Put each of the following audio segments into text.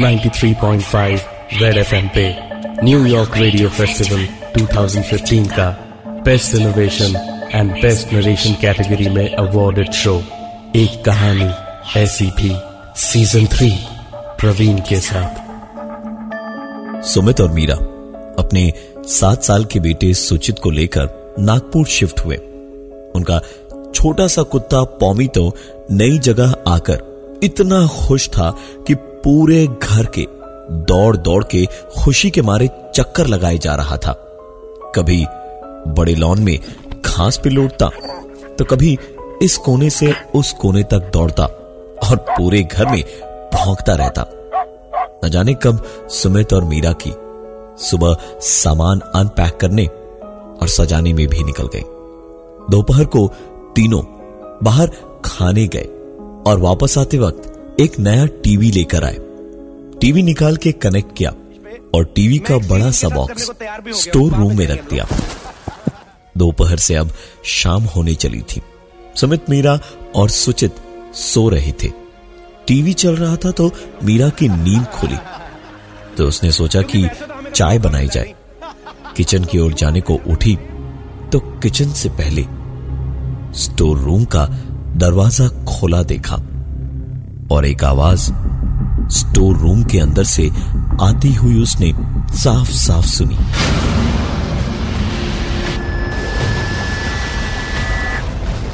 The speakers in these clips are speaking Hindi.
93.5 रेड एफएम पे न्यूयॉर्क रेडियो फेस्टिवल 2015 का best innovation and best narration category में अवार्डेड शो एक कहानी ऐसी भी सीज़न थ्री प्रवीण के साथ। सुमित और मीरा अपने सात साल के बेटे सुचित को लेकर नागपुर शिफ्ट हुए। उनका छोटा सा कुत्ता पॉमी तो नई जगह आकर इतना खुश था कि पूरे घर के दौड़ दौड़ के खुशी के मारे चक्कर लगाए जा रहा था। कभी बड़े लॉन में घास पे लौटता तो कभी इस कोने से उस कोने तक दौड़ता और पूरे घर में भौंकता रहता। न जाने कब सुमित और मीरा की सुबह सामान अनपैक करने और सजाने में भी निकल गए दोपहर को तीनों बाहर खाने गए और वापस आते वक्त एक नया टीवी लेकर आए। टीवी निकाल के कनेक्ट किया और टीवी का बड़ा सा बॉक्स स्टोर रूम में रख दिया। दोपहर से अब शाम होने चली थी। सुमित मीरा और सुचित सो रहे थे। टीवी चल रहा था तो मीरा की नींद खुली। तो उसने सोचा कि चाय बनाई जाए। किचन की ओर जाने को उठी तो किचन से पहले स्टोर रूम का दरवाज़ा खोला देखा। और एक आवाज़ स्टोर रूम के अंदर से आती हुई उसने साफ़ साफ़ सुनी।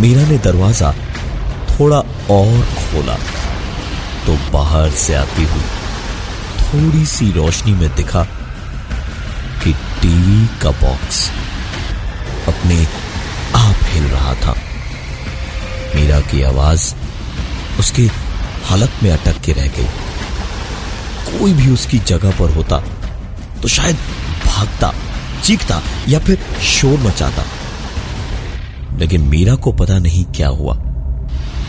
मीरा ने दरवाज़ा थोड़ा और खोला तो बाहर से आती हुई थोड़ी सी रोशनी में दिखा कि टीवी का बॉक्स अपने आप हिल रहा था। मीरा की आवाज़ उसके हालत में अटक के रह गई। कोई भी उसकी जगह पर होता तो शायद भागता, चीखता या फिर शोर मचाता। लेकिन मीरा को पता नहीं क्या हुआ।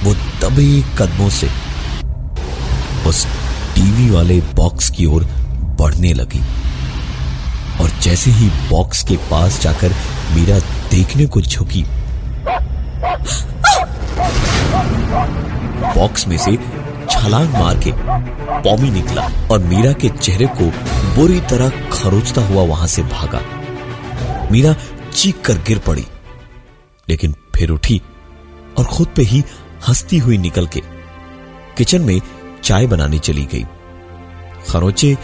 वो दबे कदमों से उस टीवी वाले बॉक्स की ओर बढ़ने लगी। और जैसे ही बॉक्स के पास जाकर मीरा देखने को झुकी, बॉक्स में से छलांग मार के पौमी निकला और मीरा के चेहरे को बुरी तरह खरोचता हुआ वहाँ से भागा। मीरा चीख कर गिर पड़ी, लेकिन फिर उठी और खुद पे ही हंसती हुई निकल के किचन में चाय बनाने चली गई। खरोचे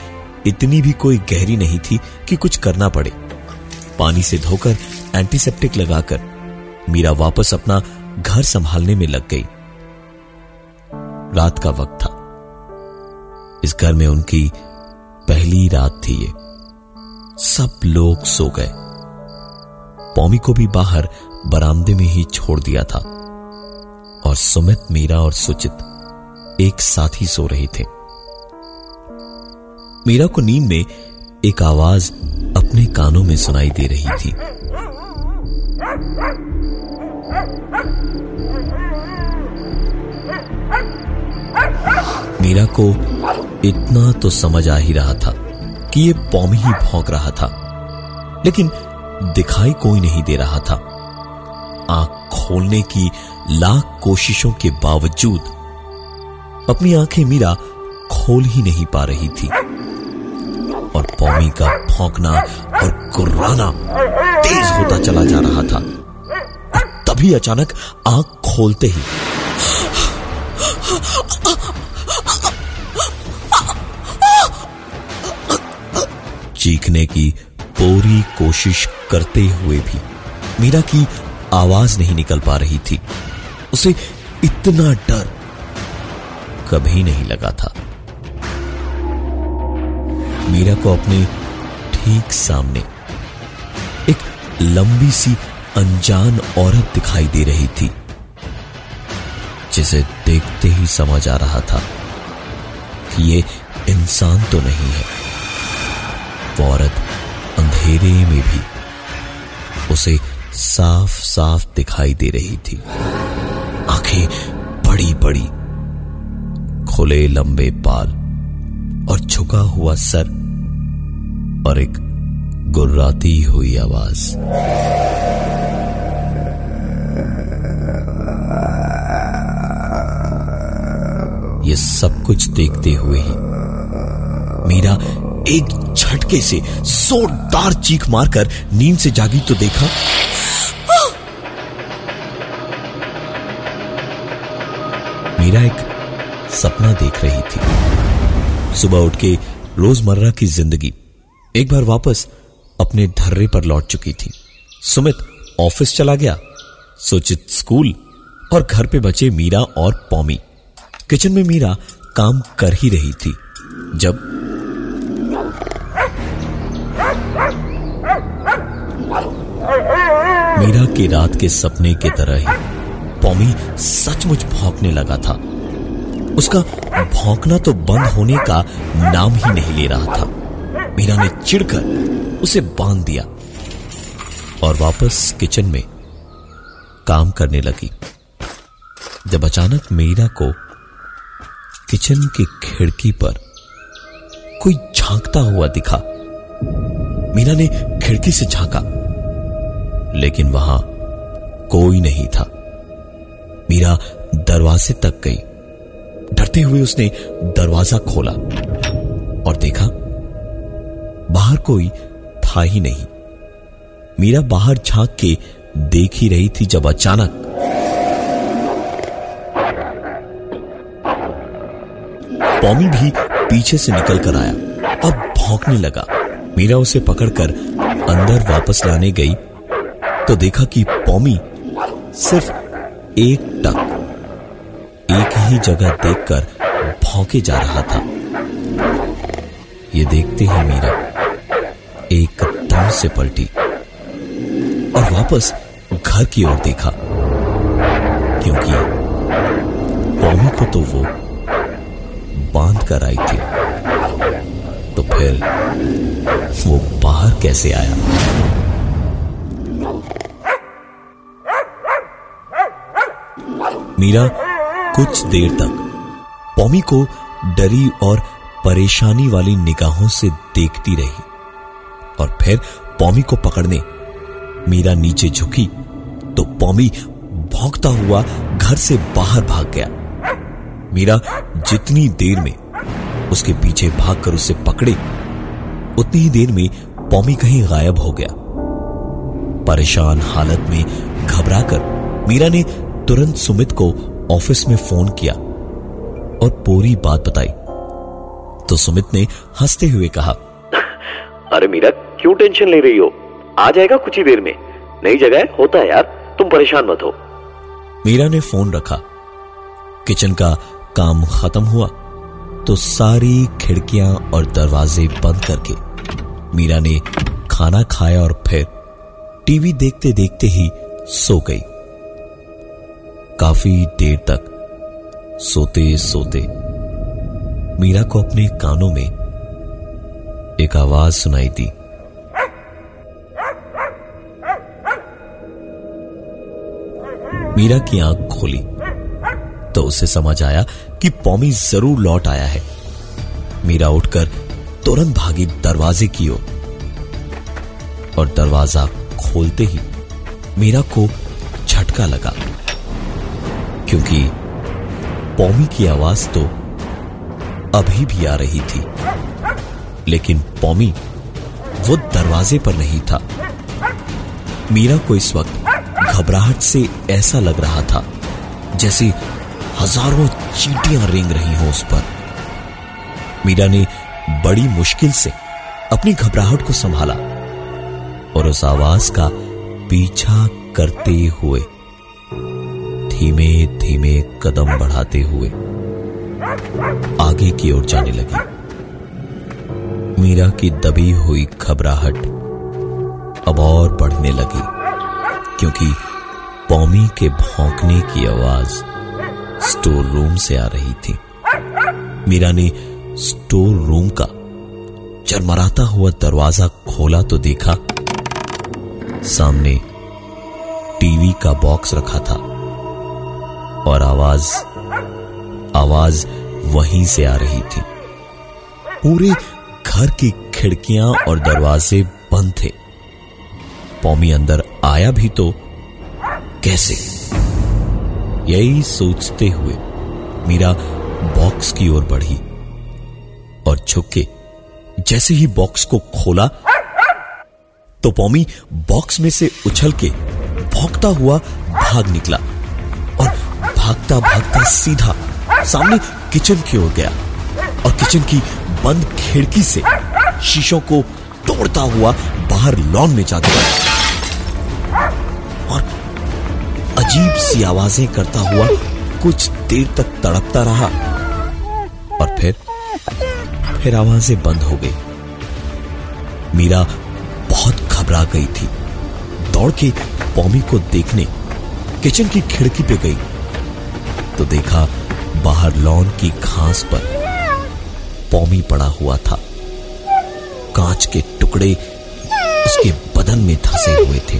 इतनी भी कोई गहरी नहीं थी कि कुछ करना पड़े। पानी से धोकर एंटीसेप्टिक लगाकर मीरा वापस अपना घर संभालने में लग गई। रात का वक्त था। इस घर में उनकी पहली रात थी ये। सब लोग सो गए। पौमी को भी बाहर बरामदे में ही छोड़ दिया था। और सुमित, मीरा और सुचित एक साथ ही सो रहे थे। मीरा को नींद में एक आवाज़ अपने कानों में सुनाई दे रही थी। मीरा को इतना तो समझ आ ही रहा था कि ये पौमी ही भौंक रहा था, लेकिन दिखाई कोई नहीं दे रहा था। आँख खोलने की लाख कोशिशों के बावजूद अपनी आँखें मीरा खोल ही नहीं पा रही थी। और पौमी का भौंकना और गुर्राना तेज होता चला जा रहा था। तभी अचानक आँख खोलते ही चीखने की पूरी कोशिश करते हुए भी मीरा की आवाज़ नहीं निकल पा रही थी। उसे इतना डर कभी नहीं लगा था। मीरा को अपने ठीक सामने एक लंबी सी अनजान औरत दिखाई दे रही थी, जिसे देखते ही समझ आ रहा था कि ये इंसान तो नहीं है। वो औरत अंधेरे में भी उसे साफ़ साफ़ दिखाई दे रही थी। आँखें बड़ी बड़ी खुले लंबे बाल और झुका हुआ सर और एक गुर्राती हुई आवाज़। ये सब कुछ देखते हुए ही मीरा एक झटके से जोरदार चीख मारकर नींद से जागी तो देखा। मीरा एक सपना देख रही थी। सुबह उठ के रोज़मर्रा की ज़िंदगी एक बार वापस अपने धर्रे पर लौट चुकी थी। सुमित ऑफ़िस चला गया, सुचित स्कूल और घर पे बचे मीरा और पौमी। किचन में मीरा काम कर ही रही थी, जब मीरा की रात के सपने की तरह ही पौमी सचमुच भौंकने लगा था। उसका भौंकना तो बंद होने का नाम ही नहीं ले रहा था। मीरा ने चिढ़कर उसे बाँध दिया और वापस किचन में काम करने लगी। जब अचानक मीरा को किचन की खिड़की पर कोई झांकता हुआ दिखा। मीरा ने खिड़की से झांका। लेकिन वहाँ कोई नहीं था। मीरा दरवाजे तक गई। डरते हुए उसने दरवाज़ा खोला और देखा, बाहर कोई था ही नहीं। मीरा बाहर झाँक के देख ही रही थी जब अचानक पौमी भी पीछे से निकल कर आया। अब भौंकने लगा। मीरा उसे पकड़कर अंदर वापस लाने गई तो देखा कि पौमी सिर्फ़ एक टक, एक ही जगह देखकर भौंके जा रहा था। ये देखते ही मीरा एकदम से पलटी और वापस घर की ओर देखा, क्योंकि पौमी को तो वो बाँध कर आई थी। तो फिर वो बाहर कैसे आया? मीरा कुछ देर तक पौमी को डरी और परेशानी वाली निगाहों से देखती रही और फिर पौमी को पकड़ने मीरा नीचे झुकी तो पौमी भौंकता हुआ घर से बाहर भाग गया। मीरा जितनी देर में उसके पीछे भागकर उसे पकड़े, उतनी ही देर में पौमी कहीं गायब हो गया। परेशान हालत में घबराकर मीरा ने तुरंत सुमित को ऑफ़िस में फ़ोन किया और पूरी बात बताई। तो सुमित ने हँसते हुए कहा अरे मीरा क्यों टेंशन ले रही हो? आ जाएगा कुछ ही देर में। नई जगह होता है यार। तुम परेशान मत हो। मीरा ने फ़ोन रखा। किचन का काम खत्म हुआ तो सारी खिड़कियाँ और दरवाजे बंद करके मीरा ने खाना खाया और फिर टीवी देखते देखते ही सो गई। काफ़ी देर तक सोते सोते मीरा को अपने कानों में एक आवाज़ सुनाई दी। मीरा की आँख खोली तो उसे समझ आया कि पौमी ज़रूर लौट आया है। मीरा उठकर तुरंत भागी दरवाजे की ओर और, दरवाज़ा खोलते ही मीरा को झटका लगा। क्योंकि पौमी की आवाज़ तो अभी भी आ रही थी। लेकिन पौमी वो दरवाजे पर नहीं था। मीरा को इस वक्त घबराहट से ऐसा लग रहा था, जैसे हज़ारों चीटियाँ रेंग रही हो उस पर। मीरा ने बड़ी मुश्किल से अपनी घबराहट को संभाला और उस आवाज़ का पीछा करते हुए धीमे धीमे कदम बढ़ाते हुए आगे की ओर जाने लगी। मीरा की दबी हुई घबराहट अब और बढ़ने लगी, क्योंकि पौमी के भौंकने की आवाज़ स्टोर रूम से आ रही थी। मीरा ने स्टोर रूम का चरमराता हुआ दरवाज़ा खोला तो देखा, सामने टीवी का बॉक्स रखा था। और आवाज़ आवाज़ वहीं से आ रही थी। पूरे घर की खिड़कियाँ और दरवाजे बंद थे। पौमी अंदर आया भी तो कैसे? यही सोचते हुए मीरा बॉक्स की ओर बढ़ी और झुक के जैसे ही बॉक्स को खोला तो पौमी बॉक्स में से उछल के भौंकता हुआ भाग निकला। भागता भागता सीधा सामने किचन की ओर गया और किचन की बंद खिड़की से शीशों को तोड़ता हुआ बाहर लॉन में जा गिरा और अजीब सी आवाज़ें करता हुआ कुछ देर तक तड़पता रहा। और फिर फिर आवाज़ें बंद हो गई। मीरा बहुत घबरा गई थी। दौड़ के पौमी को देखने किचन की खिड़की पे गई। तो देखा बाहर लॉन की घास पर पौमी पड़ा हुआ था। कांच के टुकड़े उसके बदन में धसे हुए थे।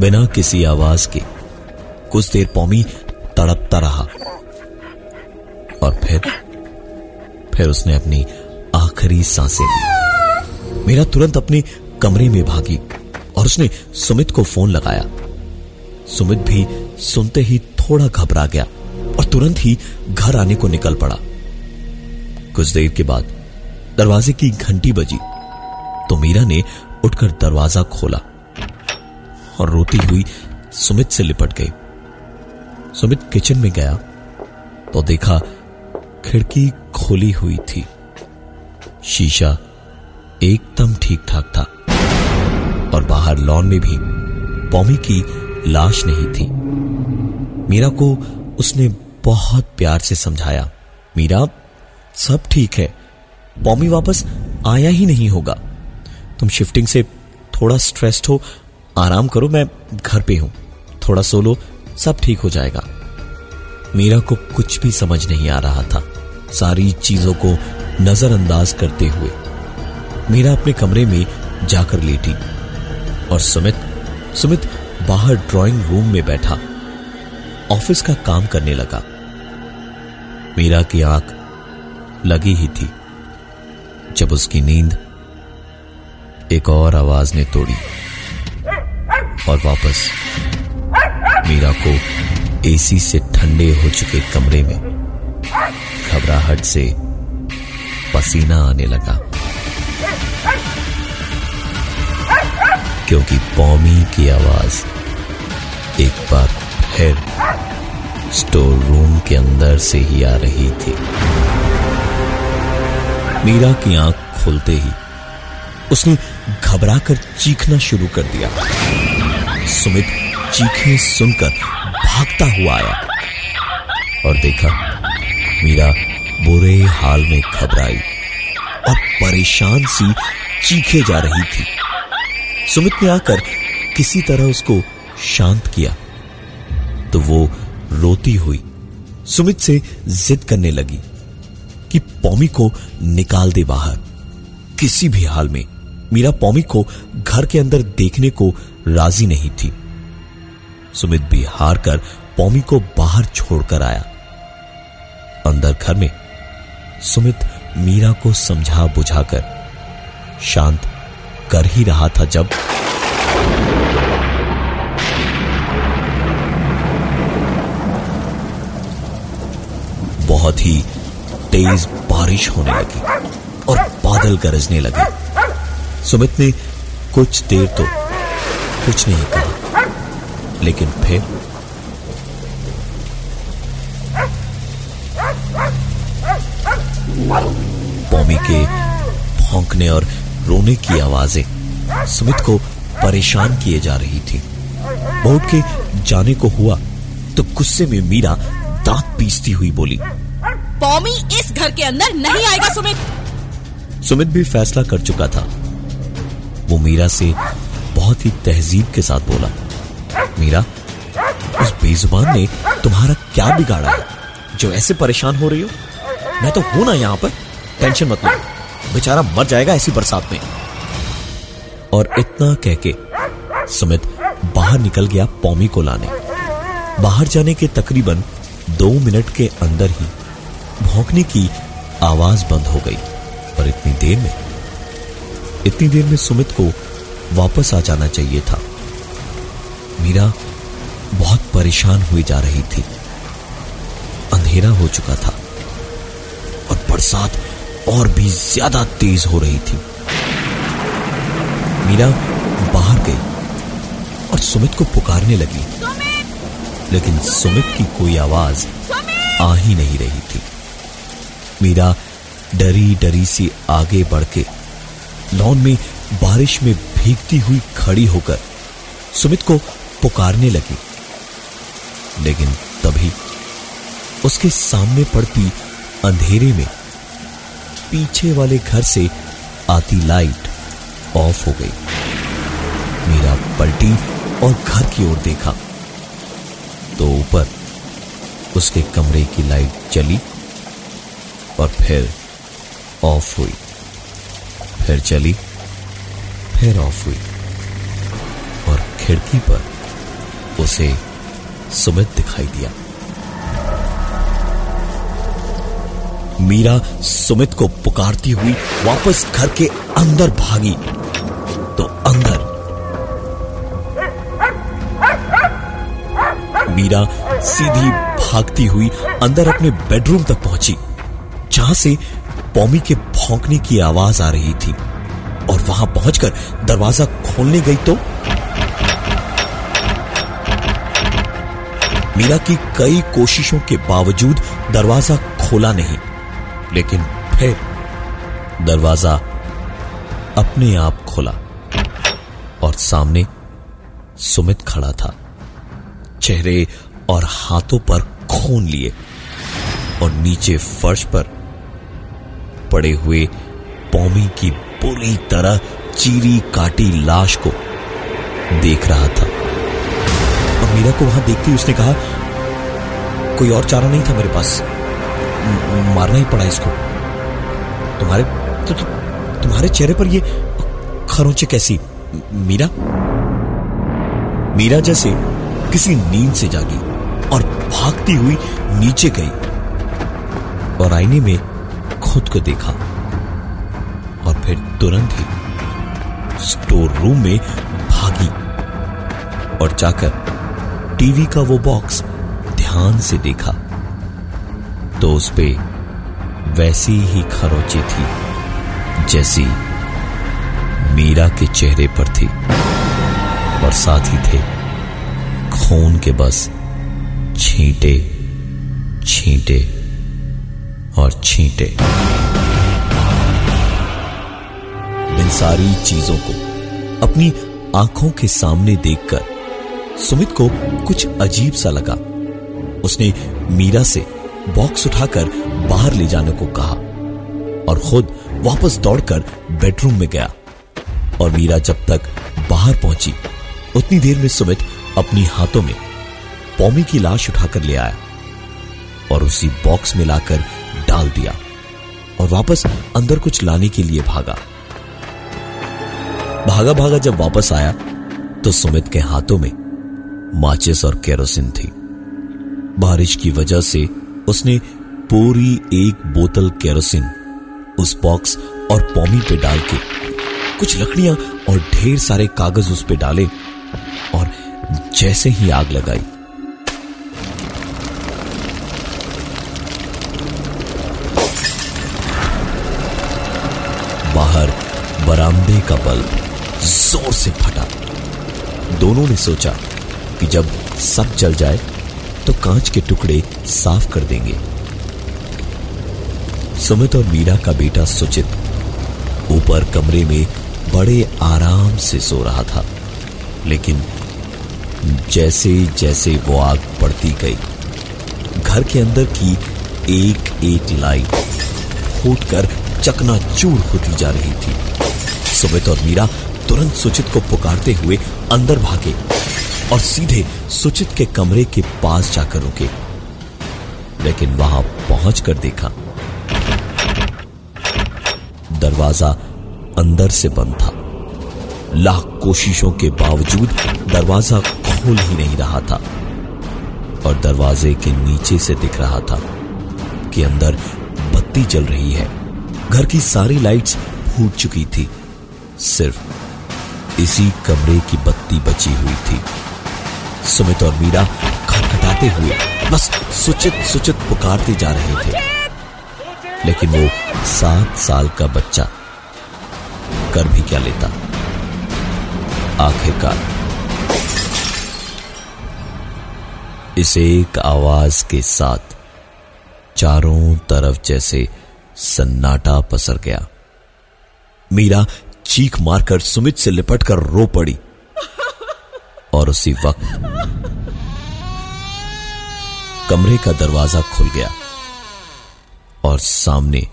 बिना किसी आवाज़ के कुछ देर पौमी तड़पता रहा और फिर फिर उसने अपनी आखिरी साँसें ली। मेरा तुरंत अपने कमरे में भागी और उसने सुमित को फ़ोन लगाया। सुमित भी सुनते ही थोड़ा घबरा गया और तुरंत ही घर आने को निकल पड़ा। कुछ देर के बाद दरवाजे की घंटी बजी तो मीरा ने उठकर दरवाज़ा खोला और रोती हुई सुमित से लिपट गई। सुमित किचन में गया तो देखा खिड़की खोली हुई थी। शीशा एकदम ठीक ठाक था और बाहर लॉन में भी पौमी की लाश नहीं थी। मीरा को उसने बहुत प्यार से समझाया। मीरा, सब ठीक है। पौमी वापस आया ही नहीं होगा। तुम शिफ्टिंग से थोड़ा स्ट्रेस्ड हो, आराम करो, मैं घर पे हूँ। थोड़ा सोलो, सब ठीक हो जाएगा। मीरा को कुछ भी समझ नहीं आ रहा था। सारी चीज़ों को नजरअंदाज करते हुए। मीरा अपने कमरे में जाकर लेटी। और सुमित सुमित बाहर ड्राइंग रूम में बैठा। ऑफ़िस का काम करने लगा। मीरा की आँख लगी ही थी। जब उसकी नींद एक और आवाज़ ने तोड़ी और वापस मीरा को एसी से ठंडे हो चुके कमरे में घबराहट से पसीना आने लगा। क्योंकि पौमी की आवाज़ एक बार फिर स्टोर रूम के अंदर से ही आ रही थी। मीरा की आँख खोलते ही उसने घबरा कर चीखना शुरू कर दिया। सुमित चीखे सुनकर भागता हुआ आया और देखा मीरा बुरे हाल में घबराई और परेशान सी चीखे जा रही थी। सुमित ने आकर किसी तरह उसको शांत किया तो वो रोती हुई सुमित से जिद करने लगी कि पौमी को निकाल दे बाहर। किसी भी हाल में मीरा पौमी को घर के अंदर देखने को राज़ी नहीं थी। सुमित भी हार कर पौमी को बाहर छोड़कर आया। अंदर घर में सुमित मीरा को समझा बुझाकर शांत कर ही रहा था जब बहुत ही तेज बारिश होने लगी और बादल गरजने लगे। सुमित ने कुछ देर तो कुछ नहीं कहा, लेकिन फिर पौमी के भौंकने और रोने की आवाज़ें। सुमित को परेशान किए जा रही थी। बहुत के जाने को हुआ तो गुस्से में मीरा दांत पीसती हुई बोली पौमी इस घर के अंदर नहीं आएगा सुमित! सुमित भी फैसला कर चुका था। वो मीरा से बहुत ही तहजीब के साथ बोला मीरा उस बेजुबान ने तुम्हारा क्या बिगाड़ा है? जो ऐसे परेशान हो रही हो मैं तो हूँ ना यहाँ पर। टेंशन मत लो। बेचारा मर जाएगा ऐसी बरसात में। और इतना कह के सुमित बाहर निकल गया पौमी को लाने। बाहर जाने के तकरीबन दो मिनट के अंदर ही भौंकने की आवाज़ बंद हो गई। और इतनी देर में, इतनी देर में सुमित को वापस आ जाना चाहिए था। मीरा बहुत परेशान हुई जा रही थी। अंधेरा हो चुका था। और बरसात और भी ज़्यादा तेज हो रही थी। मीरा बाहर गई और सुमित को पुकारने लगी। लेकिन सुमित की कोई आवाज़ आ ही नहीं रही थी। मीरा डरी डरी सी आगे बढ़ के लॉन में बारिश में भीगती हुई खड़ी होकर सुमित को पुकारने लगी। लेकिन तभी उसके सामने पड़ती अंधेरे में पीछे वाले घर से आती लाइट ऑफ़ हो गई। मीरा पलटी और घर की ओर देखा। तो ऊपर उसके कमरे की लाइट चली और फिर ऑफ़ हुई। फिर चली, फिर ऑफ़ हुई। और खिड़की पर उसे सुमित दिखाई दिया। मीरा सुमित को पुकारती हुई वापस घर के अंदर भागी। तो अंदर मीरा सीधी भागती हुई अंदर अपने बेडरूम तक पहुँची, जहाँ से पौमी के भौंकने की आवाज़ आ रही थी। और वहाँ पहुंचकर दरवाज़ा खोलने गई तो मीरा की कई कोशिशों के बावजूद दरवाज़ा खोला नहीं। लेकिन फिर दरवाज़ा अपने आप खुला और सामने सुमित खड़ा था। चेहरे और हाथों पर खून लिए और नीचे फर्श पर पड़े हुए पौमी की पूरी तरह चीरी काटी लाश को देख रहा था। और मीरा को वहाँ देखती उसने कहा, कोई और चारा नहीं था मेरे पास? मारना ही पड़ा इसको। तुम्हारे तो, तो, तुम्हारे चेहरे पर ये खरोंचे कैसी मीरा? मीरा जैसे किसी नींद से जागी और भागती हुई नीचे गई और आईने में खुद को देखा और फिर तुरंत ही स्टोर रूम में भागी और जाकर टीवी का वो बॉक्स ध्यान से देखा। तो उस पे वैसी ही खरोचे थी, जैसी मीरा के चेहरे पर थी। और साथ ही थे खून के बस छींटे छींटे और छींटे। इन सारी चीज़ों को अपनी आँखों के सामने देखकर सुमित को कुछ अजीब सा लगा। उसने मीरा से बॉक्स उठाकर बाहर ले जाने को कहा और खुद वापस दौड़कर बेडरूम में गया। और मीरा जब तक बाहर पहुँची, उतनी देर में सुमित अपनी हाथों में पौमी की लाश उठाकर ले आया और उसी बॉक्स में लाकर डाल दिया और वापस अंदर कुछ लाने के लिए भागा। भागा भागा जब वापस आया तो सुमित के हाथों में माचिस और केरोसिन थी। बारिश की वजह से उसने पूरी एक बोतल केरोसिन, उस बॉक्स और पॉमी पे डाल के कुछ लकड़ियाँ और ढेर सारे कागज़ उस पे डाले और जैसे ही आग लगाई। बाहर बरामदे का बल्ब ज़ोर से फटा। दोनों ने सोचा कि जब सब जल जाए तो कांच के टुकड़े साफ़ कर देंगे। सुमित और मीरा का बेटा सुचित ऊपर कमरे में बड़े आराम से सो रहा था, लेकिन जैसे जैसे वो आग बढ़ती गई, घर के अंदर की एक एक लाइट फूटकर चकनाचूर होती जा रही थी। सुमित और मीरा तुरंत सुचित को पुकारते हुए अंदर भागे और सीधे सुचित के कमरे के पास जाकर रुके। लेकिन वहाँ पहुंचकर देखा। दरवाज़ा अंदर से बंद था। लाख कोशिशों के बावजूद दरवाज़ा खोल ही नहीं रहा था। और दरवाजे के नीचे से दिख रहा था कि अंदर बत्ती जल रही है। घर की सारी लाइट्स फूट चुकी थी। सिर्फ़ इसी कमरे की बत्ती बची हुई थी। सुमित और मीरा खटखटाते हुए बस सुचित सुचित पुकारते जा रहे थे। लेकिन वो सात साल का बच्चा कर भी क्या लेता? आखिरकार इस एक आवाज़ के साथ चारों तरफ़ जैसे सन्नाटा पसर गया। मीरा चीख मारकर सुमित से लिपट कर रो पड़ी और उसी वक्त कमरे का दरवाज़ा खुल गया और सामने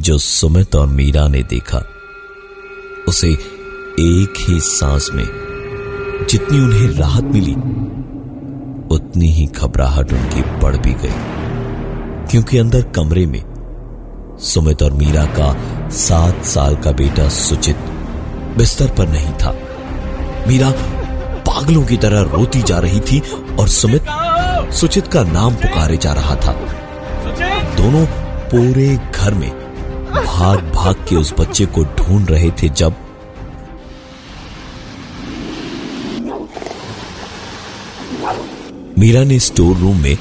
जो सुमित और मीरा ने देखा, उसे एक ही सांस में जितनी उन्हें राहत मिली, उतनी ही घबराहट उनकी बढ़ भी गई। क्योंकि अंदर कमरे में सुमित और मीरा का सात साल का बेटा सुचित बिस्तर पर नहीं था। मीरा पागलों की तरह रोती जा रही थी और सुमित सुचित का नाम पुकारे जा रहा था। दोनों पूरे घर में भाग भाग के उस बच्चे को ढूंढ रहे थे जब मीरा ने स्टोर रूम में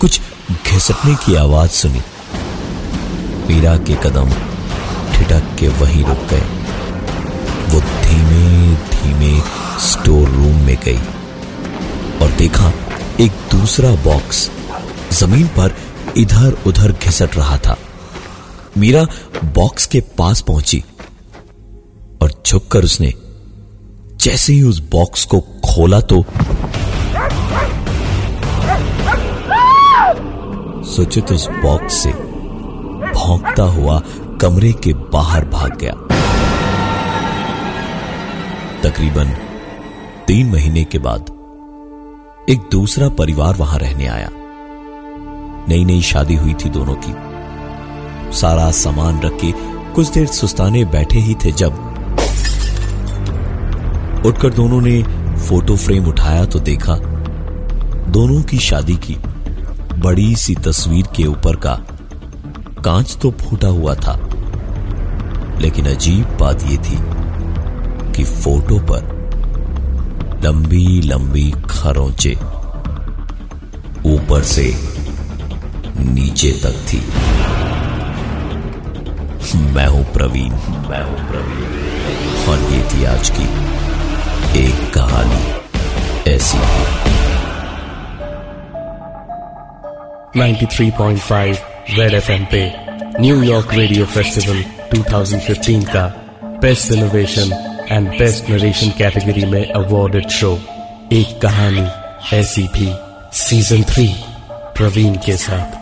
कुछ घिसटने की आवाज़ सुनी। मीरा के कदम ठिठक के वहीं रुक गए। वो धीमे धीमे स्टोर रूम में गई और देखा एक दूसरा बॉक्स ज़मीन पर इधर उधर घिसट रहा था। मीरा बॉक्स के पास पहुँची और झुककर उसने जैसे ही उस बॉक्स को खोला तो सुचित उस बॉक्स से भौंकता हुआ कमरे के बाहर भाग गया। तकरीबन तीन महीने के बाद एक दूसरा परिवार वहाँ रहने आया। नई नई शादी हुई थी दोनों की। सारा सामान रख के कुछ देर सुस्ताने बैठे ही थे जब उठकर दोनों ने फ़ोटो फ्रेम उठाया तो देखा दोनों की शादी की बड़ी सी तस्वीर के ऊपर का कांच तो फूटा हुआ था। लेकिन अजीब बात यह थी कि फ़ोटो पर लंबी लंबी खरोंचे ऊपर से नीचे तक थी। मैं हूँ प्रवीण। मैं हूँ प्रवीण। और ये थी आज की एक कहानी ऐसी। ही 93.5 रेड एफएम पे न्यूयॉर्क रेडियो फेस्टिवल 2015 का best innovation and best narration category में अवॉर्डेड शो एक कहानी ऐसी भी सीज़न थ्री प्रवीण के साथ।